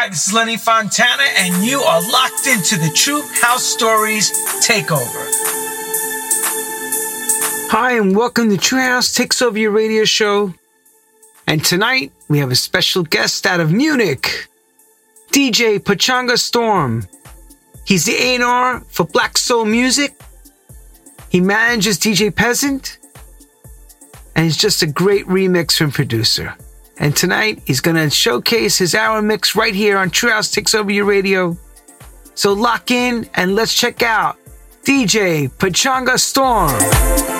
Hi, this is Lenny Fontana, and you are locked into the True House Stories Takeover. Hi, and welcome to True House Takes Over Your Radio Show. And tonight, we have a special guest out of Munich, DJ Pachanga Storm. He's the A&R for Black Soul Music. He manages DJ Peasant, and he's just a great remix from producer. And tonight, he's going to showcase his hour mix right here on True House Takes Over Your Radio. So lock in and let's check out DJ Pachanga Storm.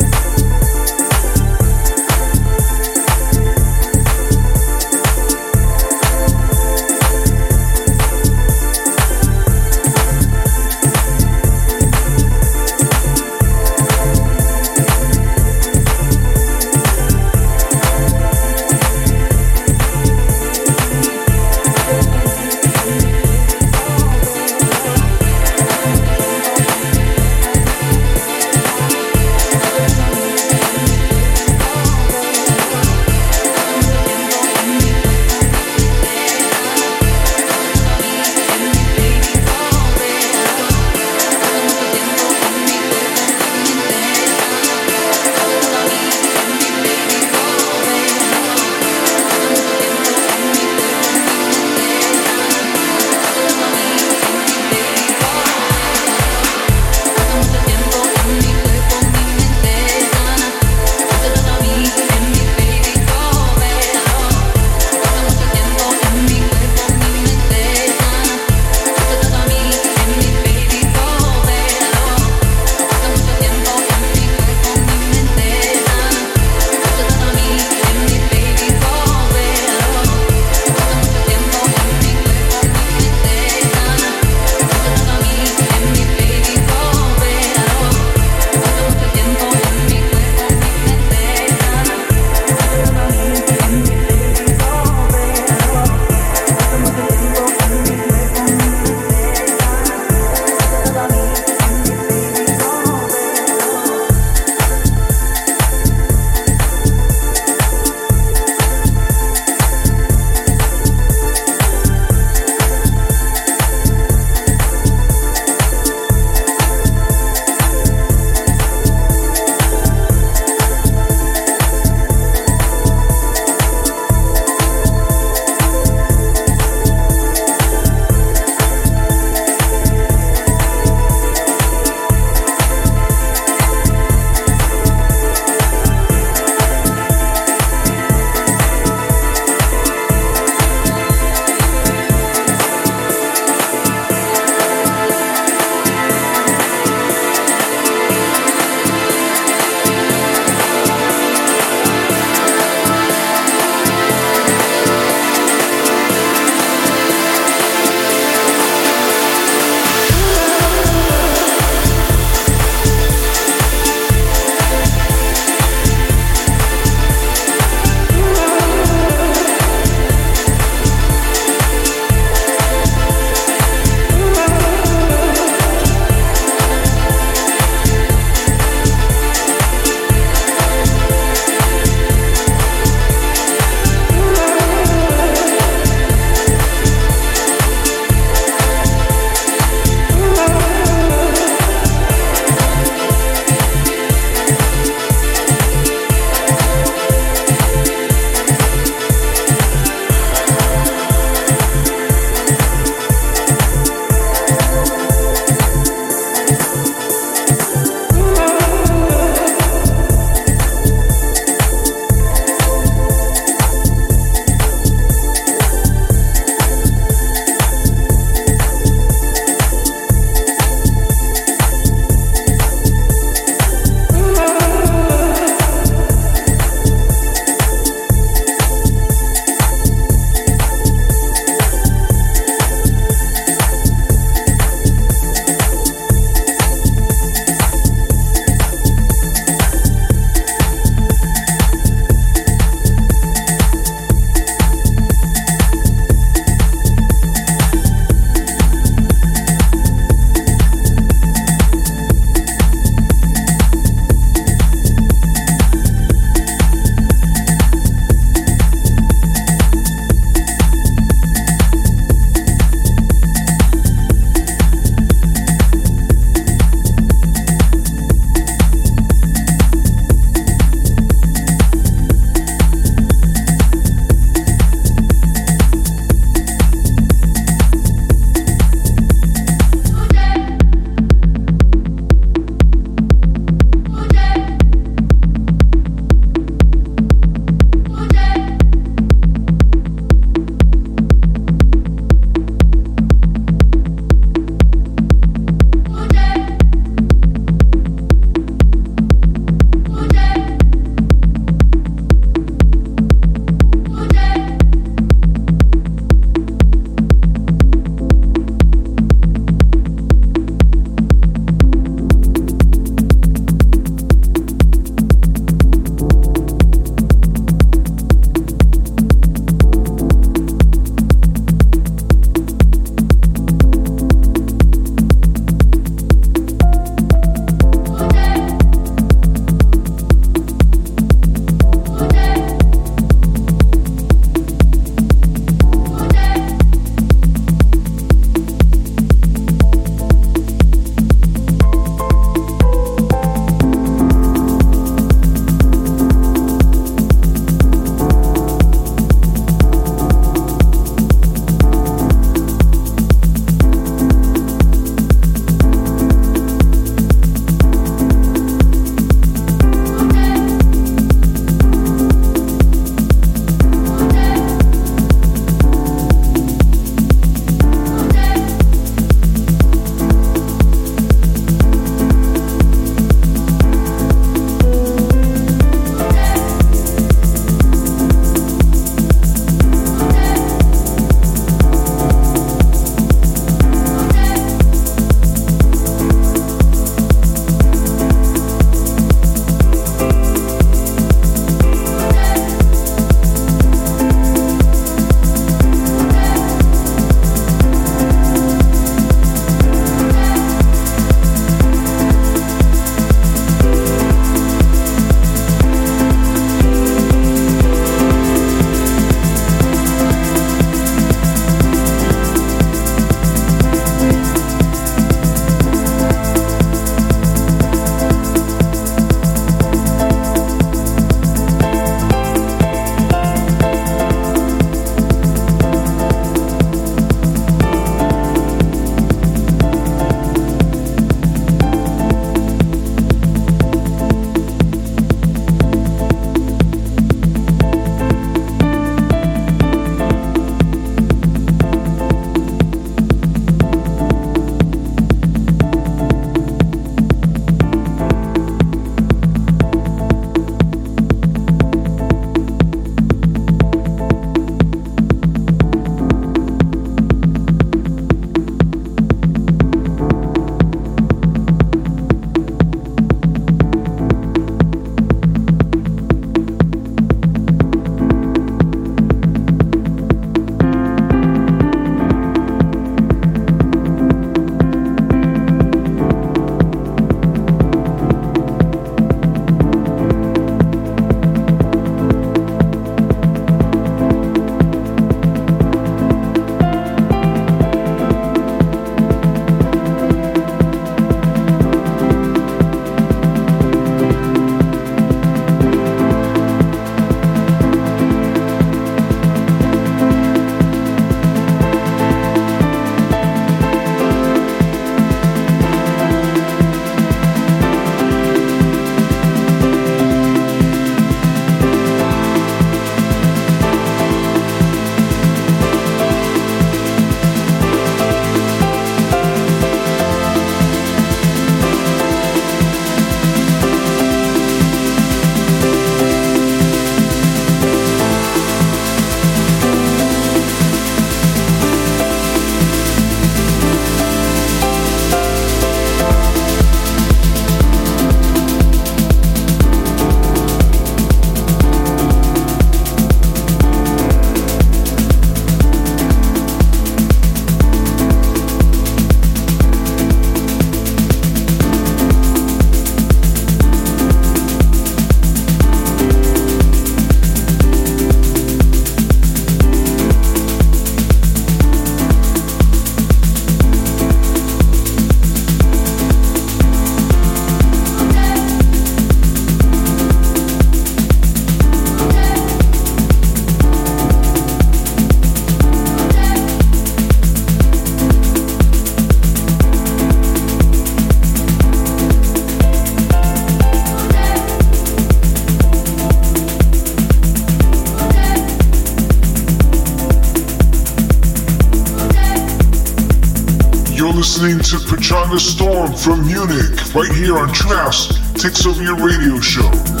Pachanga Storm from Munich, right here on House Takes Over Your Radio Show.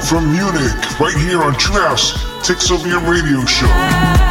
From Munich, right here on House Takes Over Your Radio Show.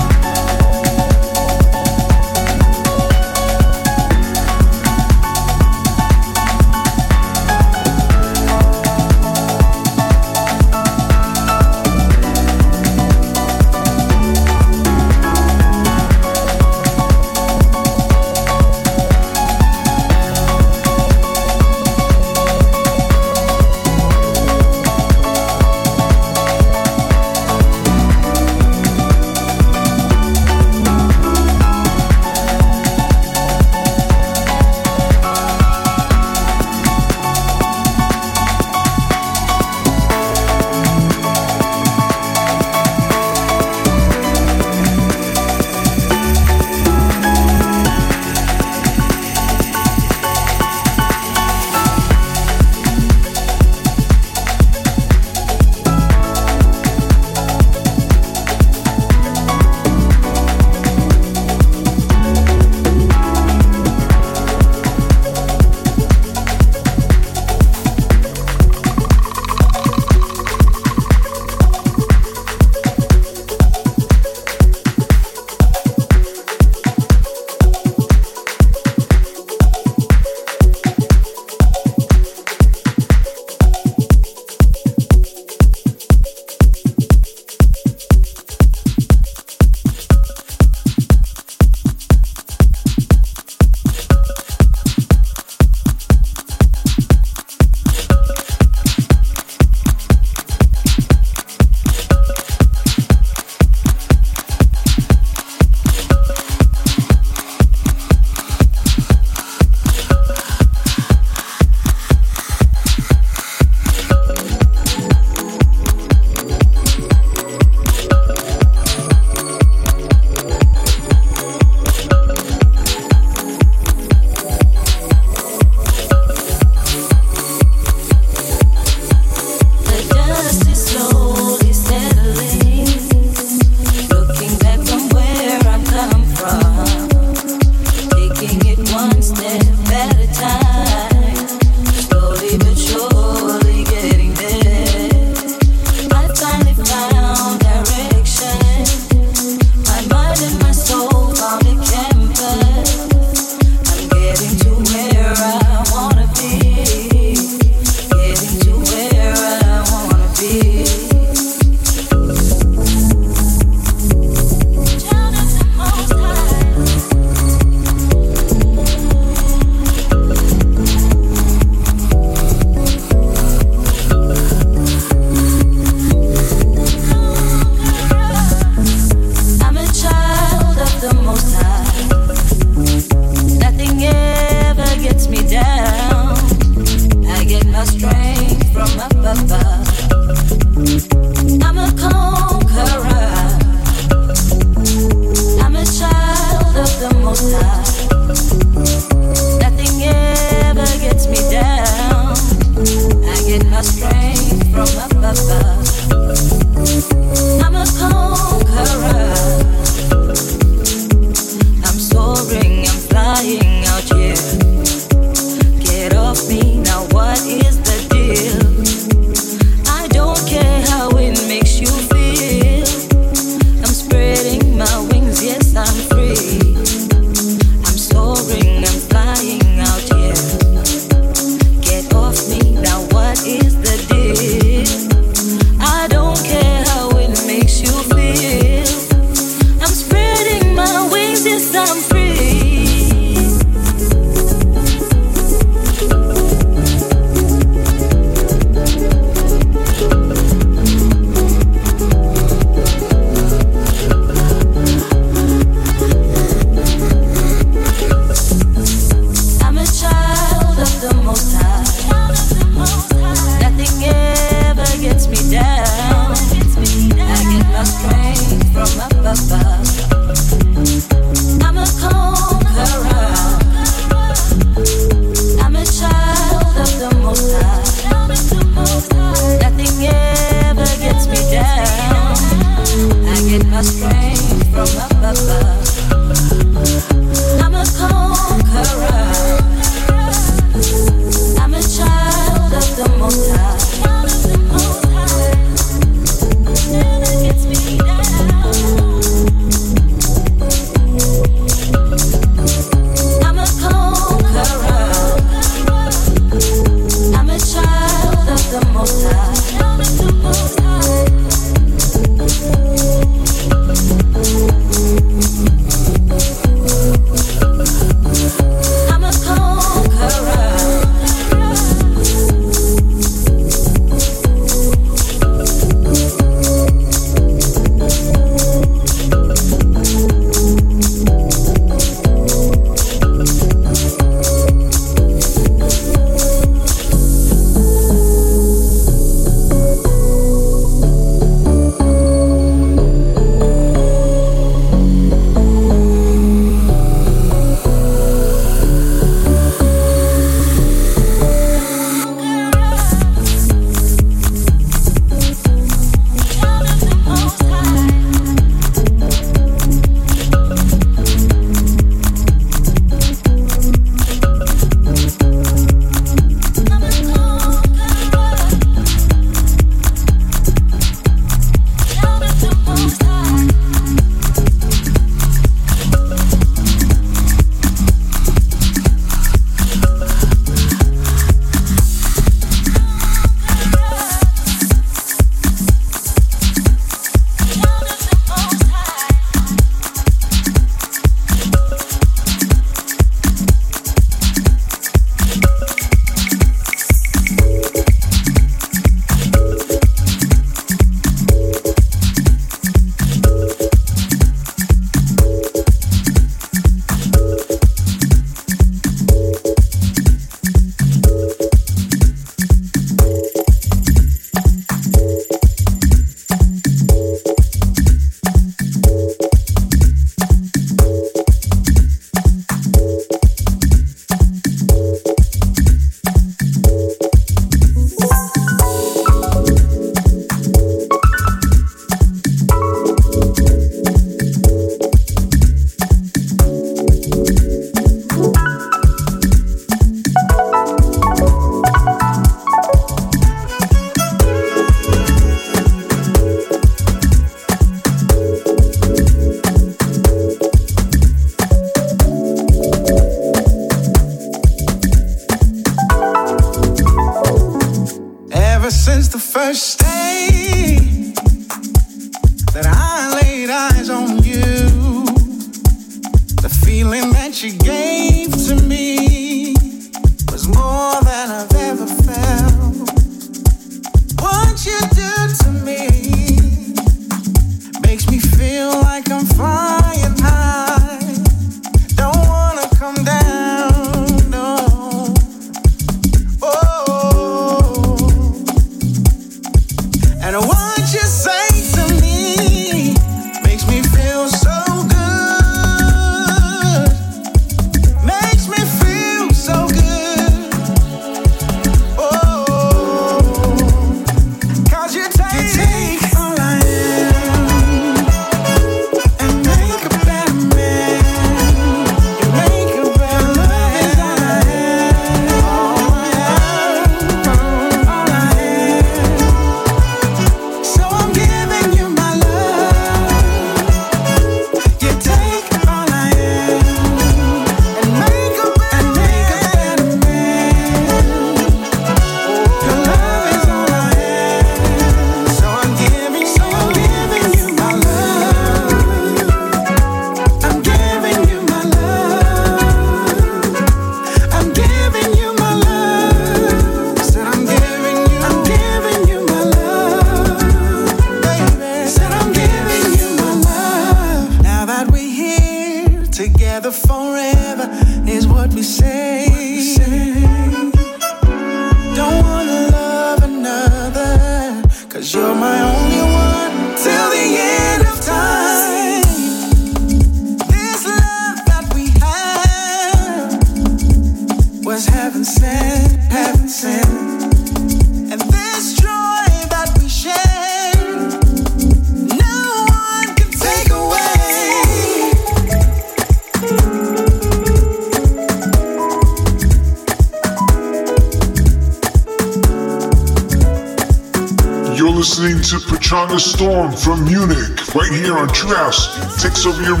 Over Your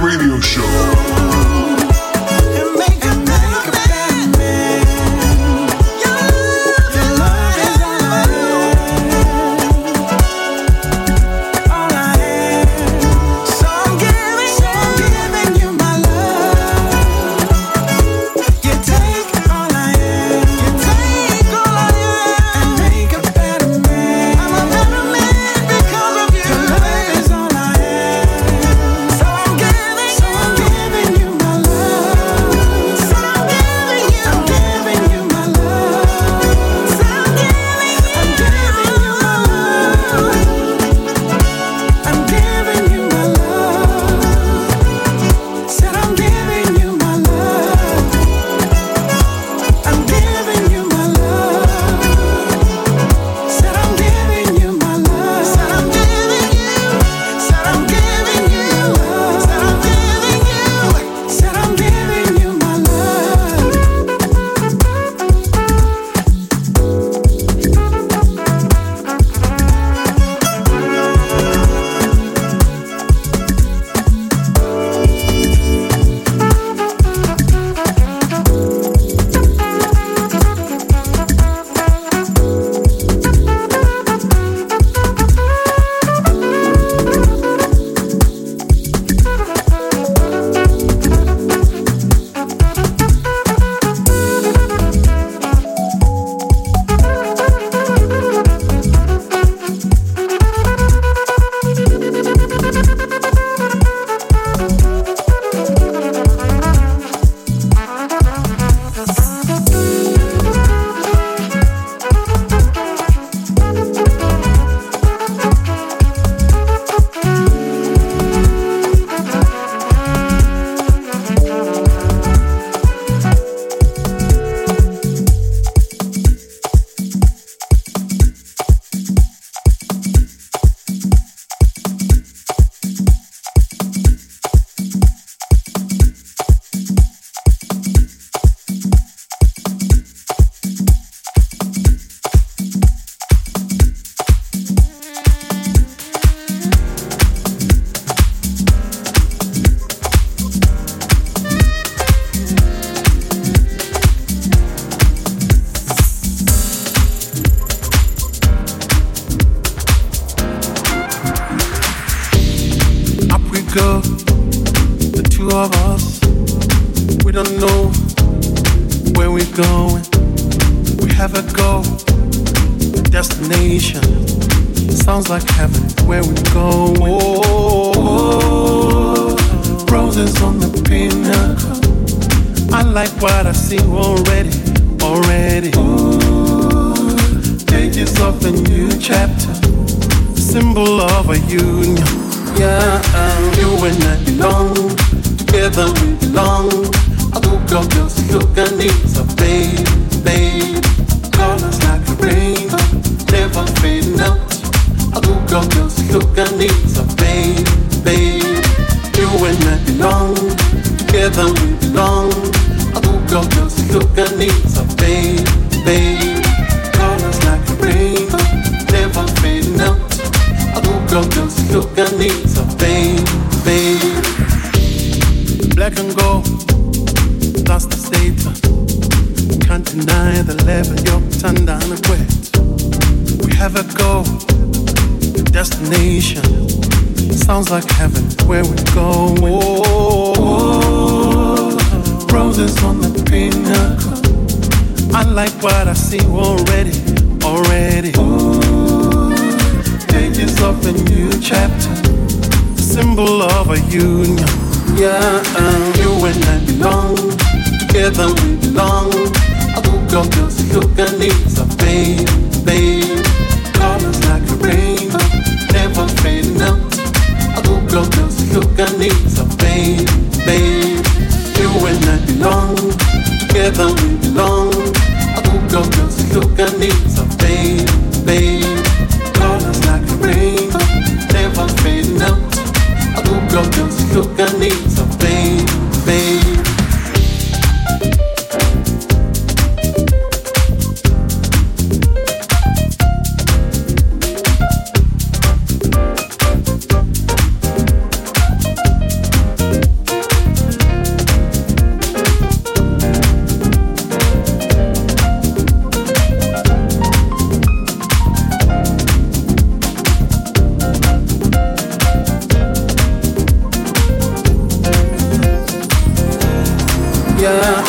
higher.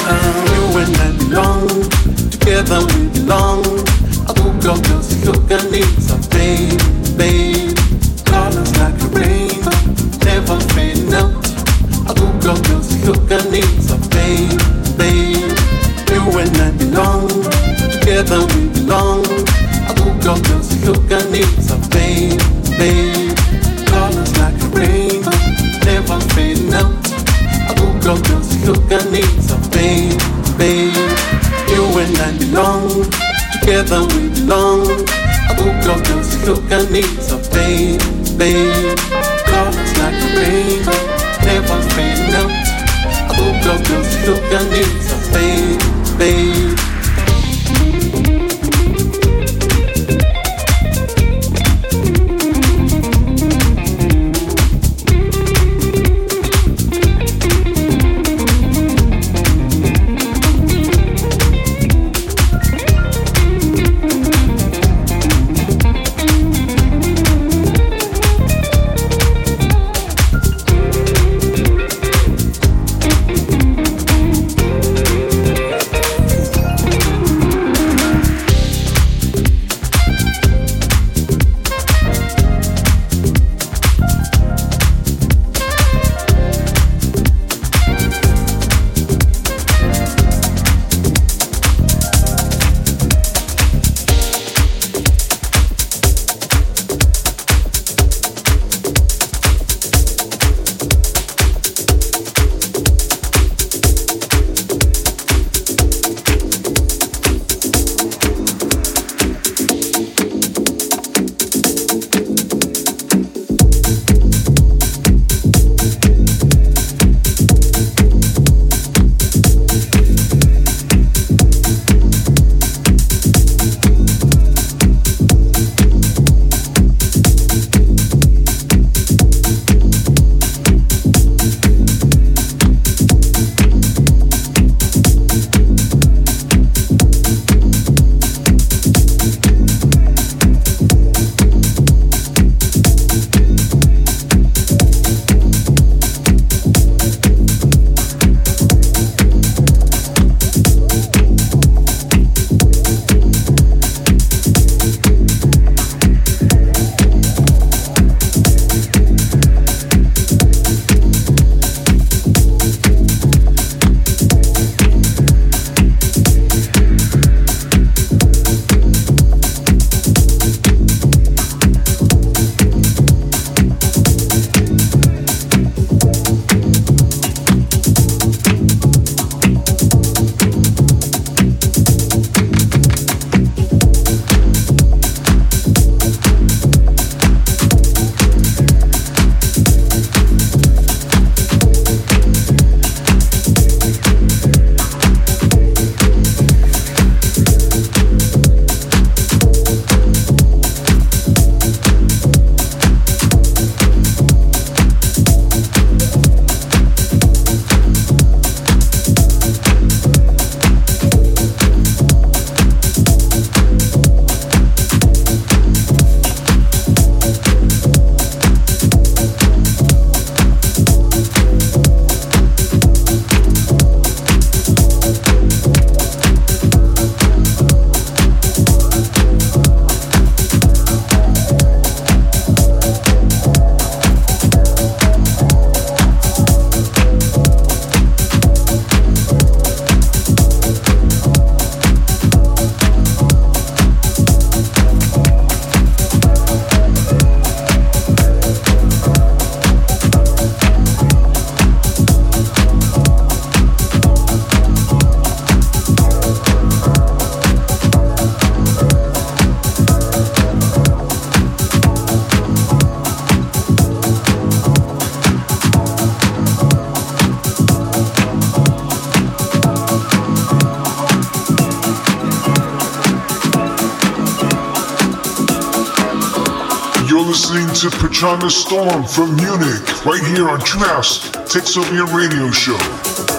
You and I belong, together we belong. I don't go just look at needs. needs a baby, baby. To Pachanga Storm from Munich, right here on True House, Takes Over Your Radio Show.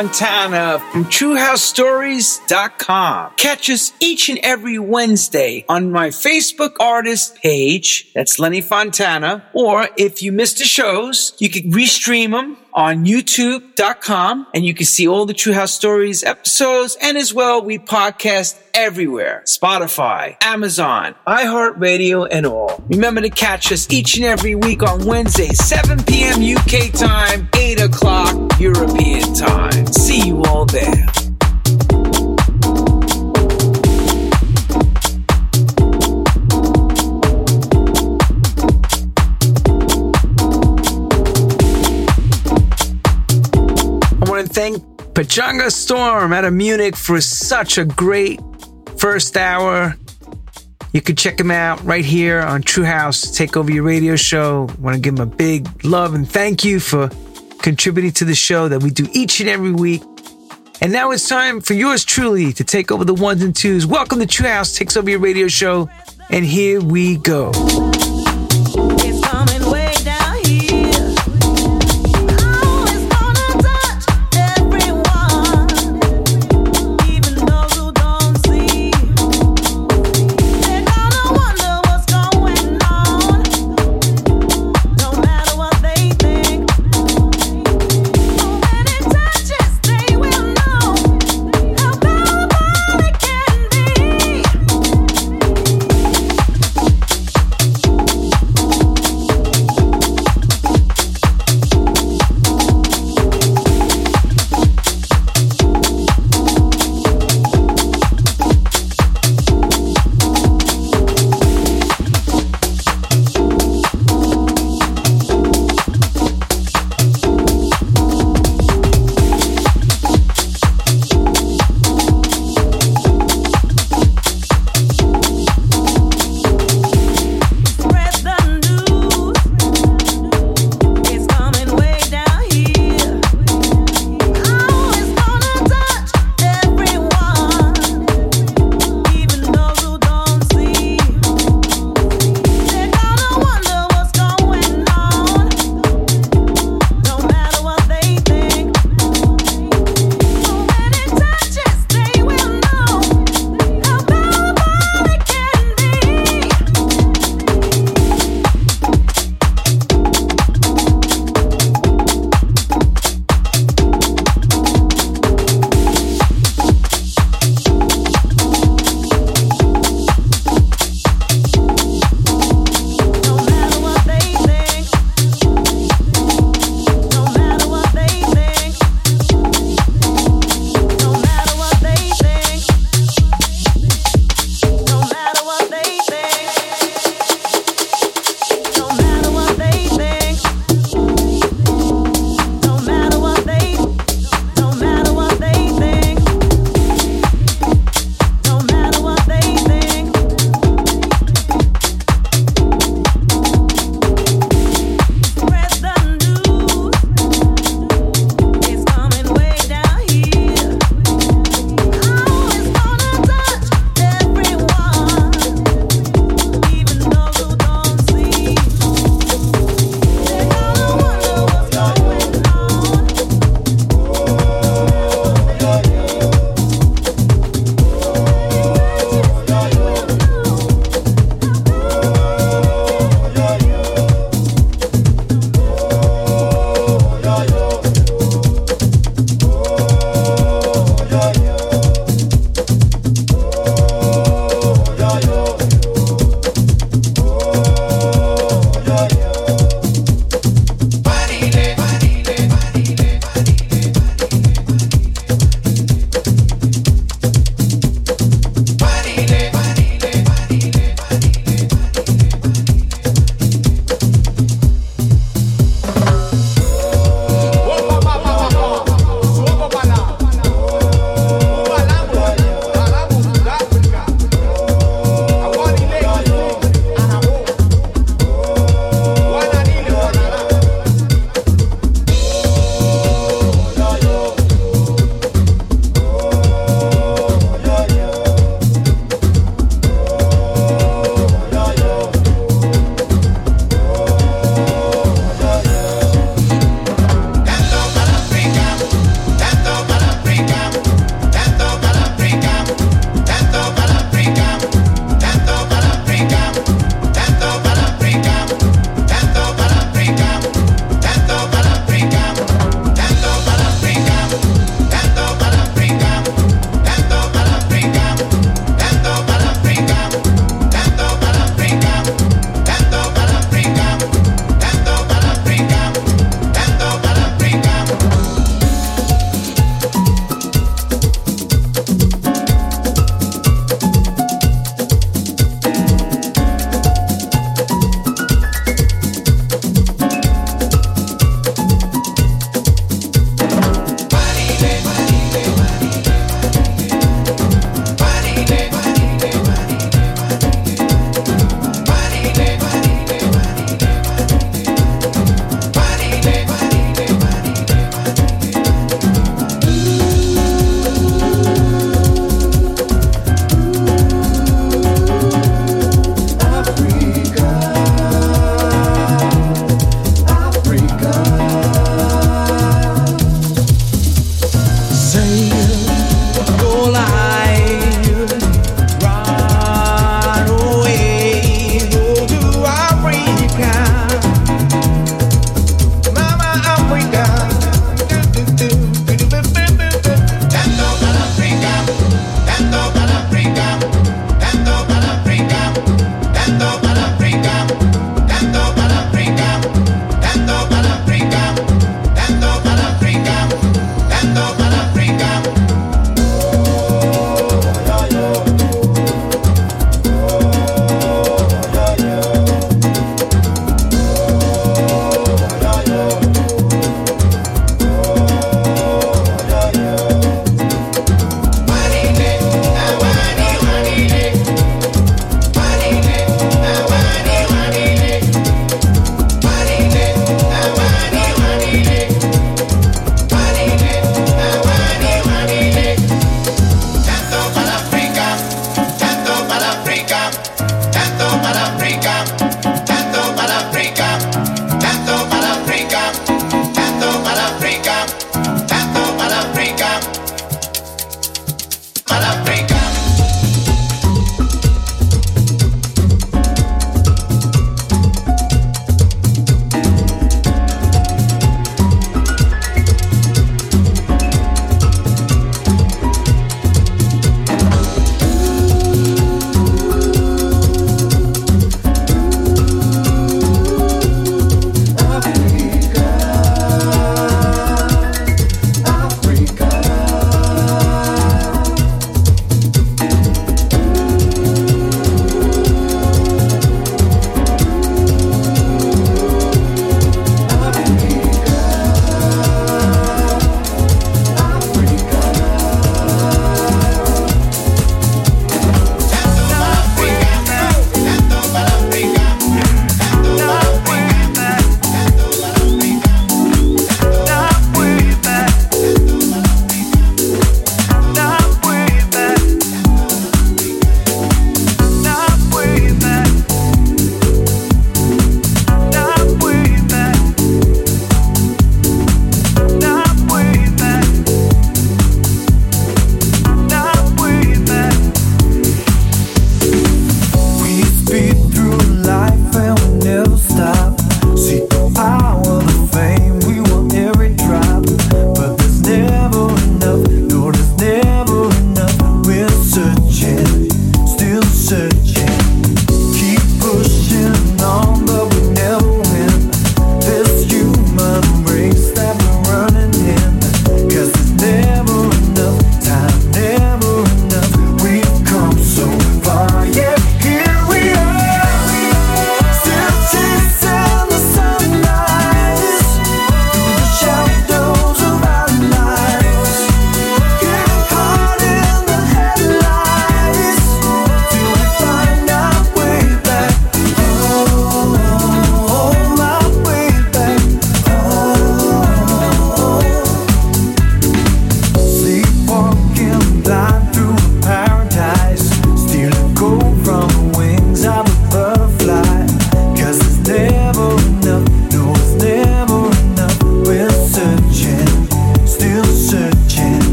Fontana from TrueHouseStories.com. Catch us each and every Wednesday on my Facebook artist page. That's Lenny Fontana. Or if you missed the shows, you can restream them on YouTube.com and you can see all the True House Stories episodes. And as well, we podcast everywhere. Spotify, Amazon, iHeartRadio, and all. Remember to catch us each and every week on Wednesday, 7 p.m. UK time, 8 o'clock European time. See you all there. Pachanga Storm out of Munich for such a great first hour. You can check him out right here on True House Take Over Your Radio Show. want to give him a big love and thank you for contributing to the show that we do each and every week. And now it's time for yours truly to take over the ones and twos. Welcome to True House Takes Over Your Radio Show. And here we go.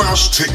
On the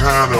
Fontana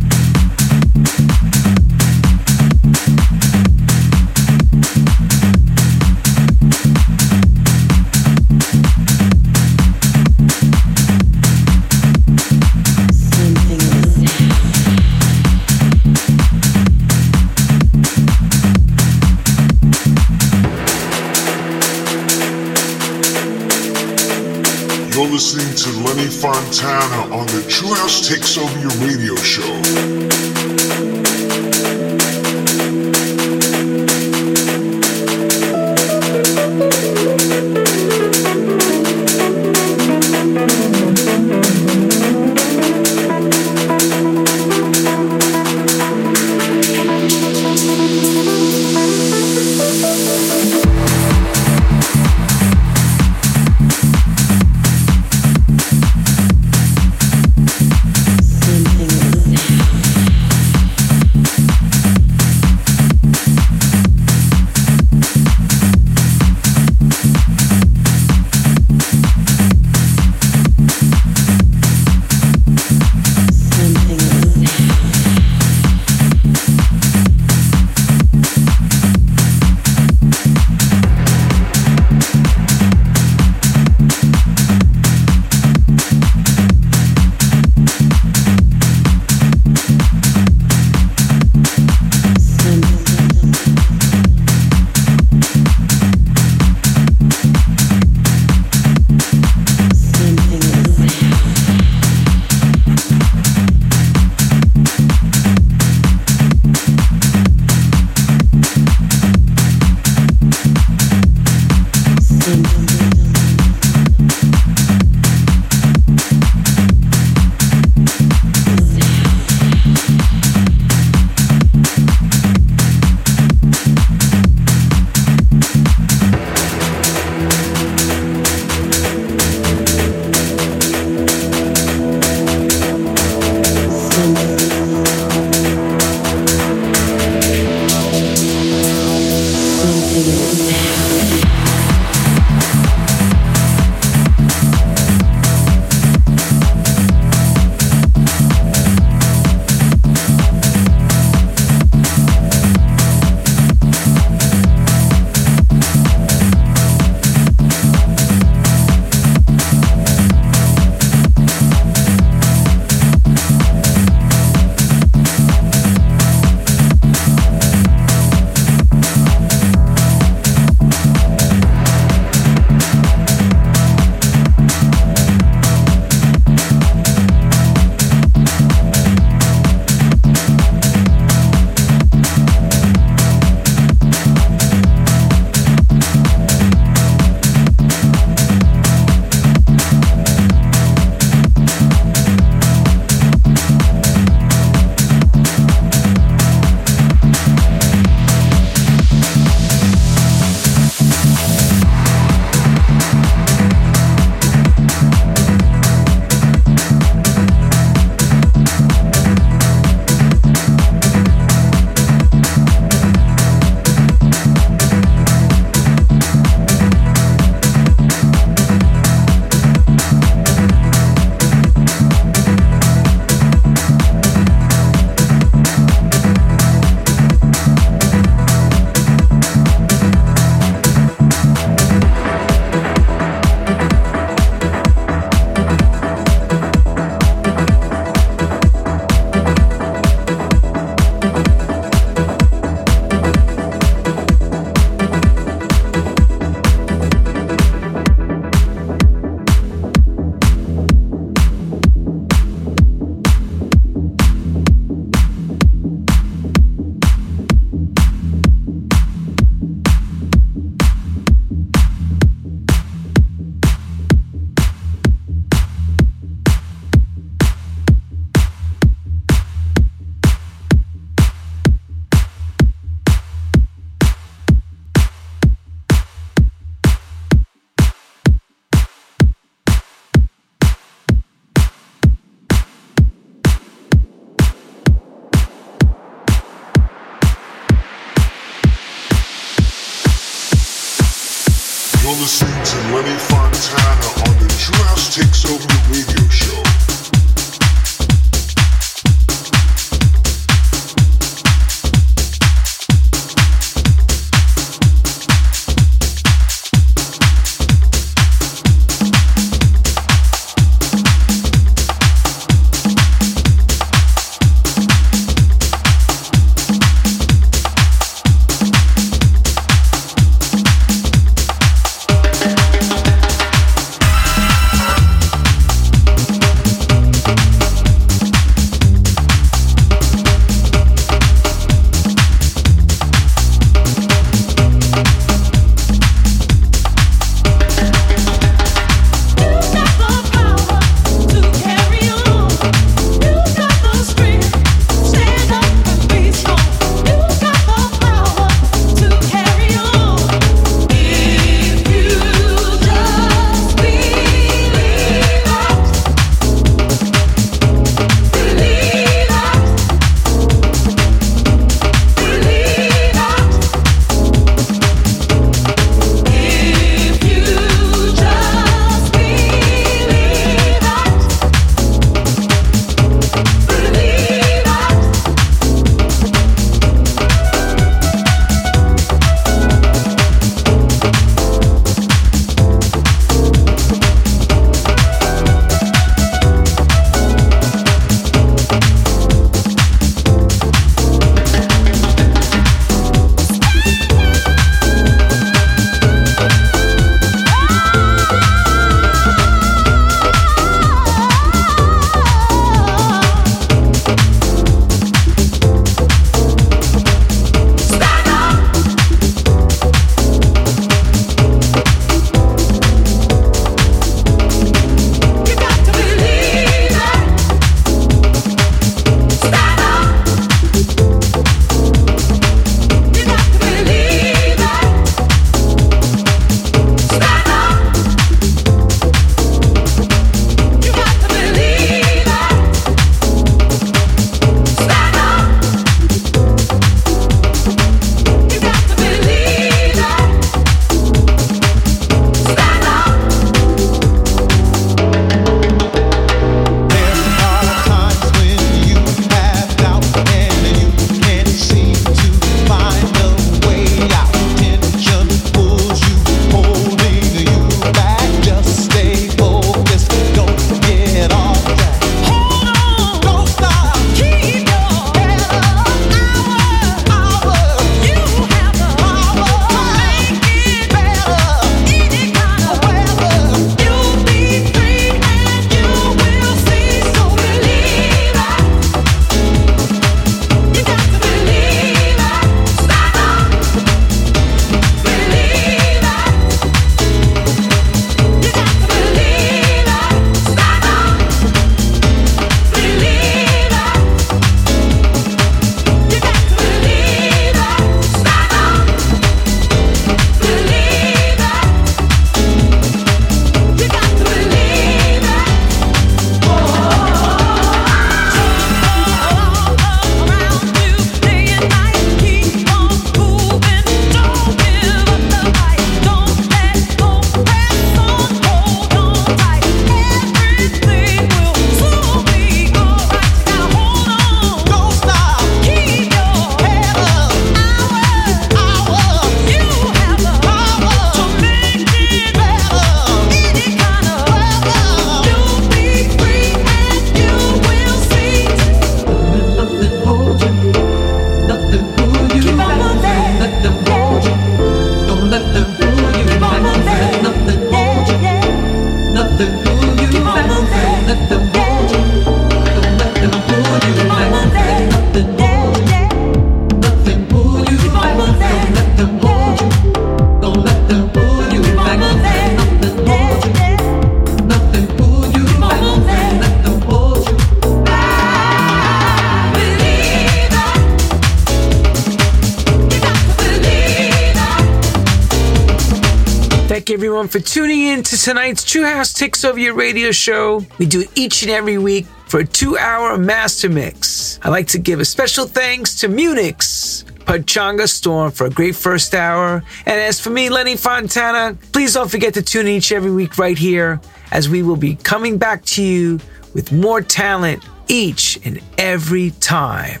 Everyone for tuning in to tonight's True House Takes Over Your Radio show. We do it each and every week for a two hour master mix. I'd like to give a special thanks to Munich's Pachanga Storm for a great first hour. And as for me, Lenny Fontana, please don't forget to tune in each every week right here as we will be coming back to you with more talent each and every time.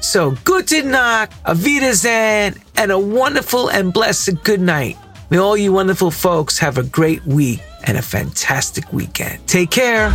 So, guten Nacht, Avidazan, and a wonderful and blessed good night. May all you wonderful folks have a great week and a fantastic weekend. Take care.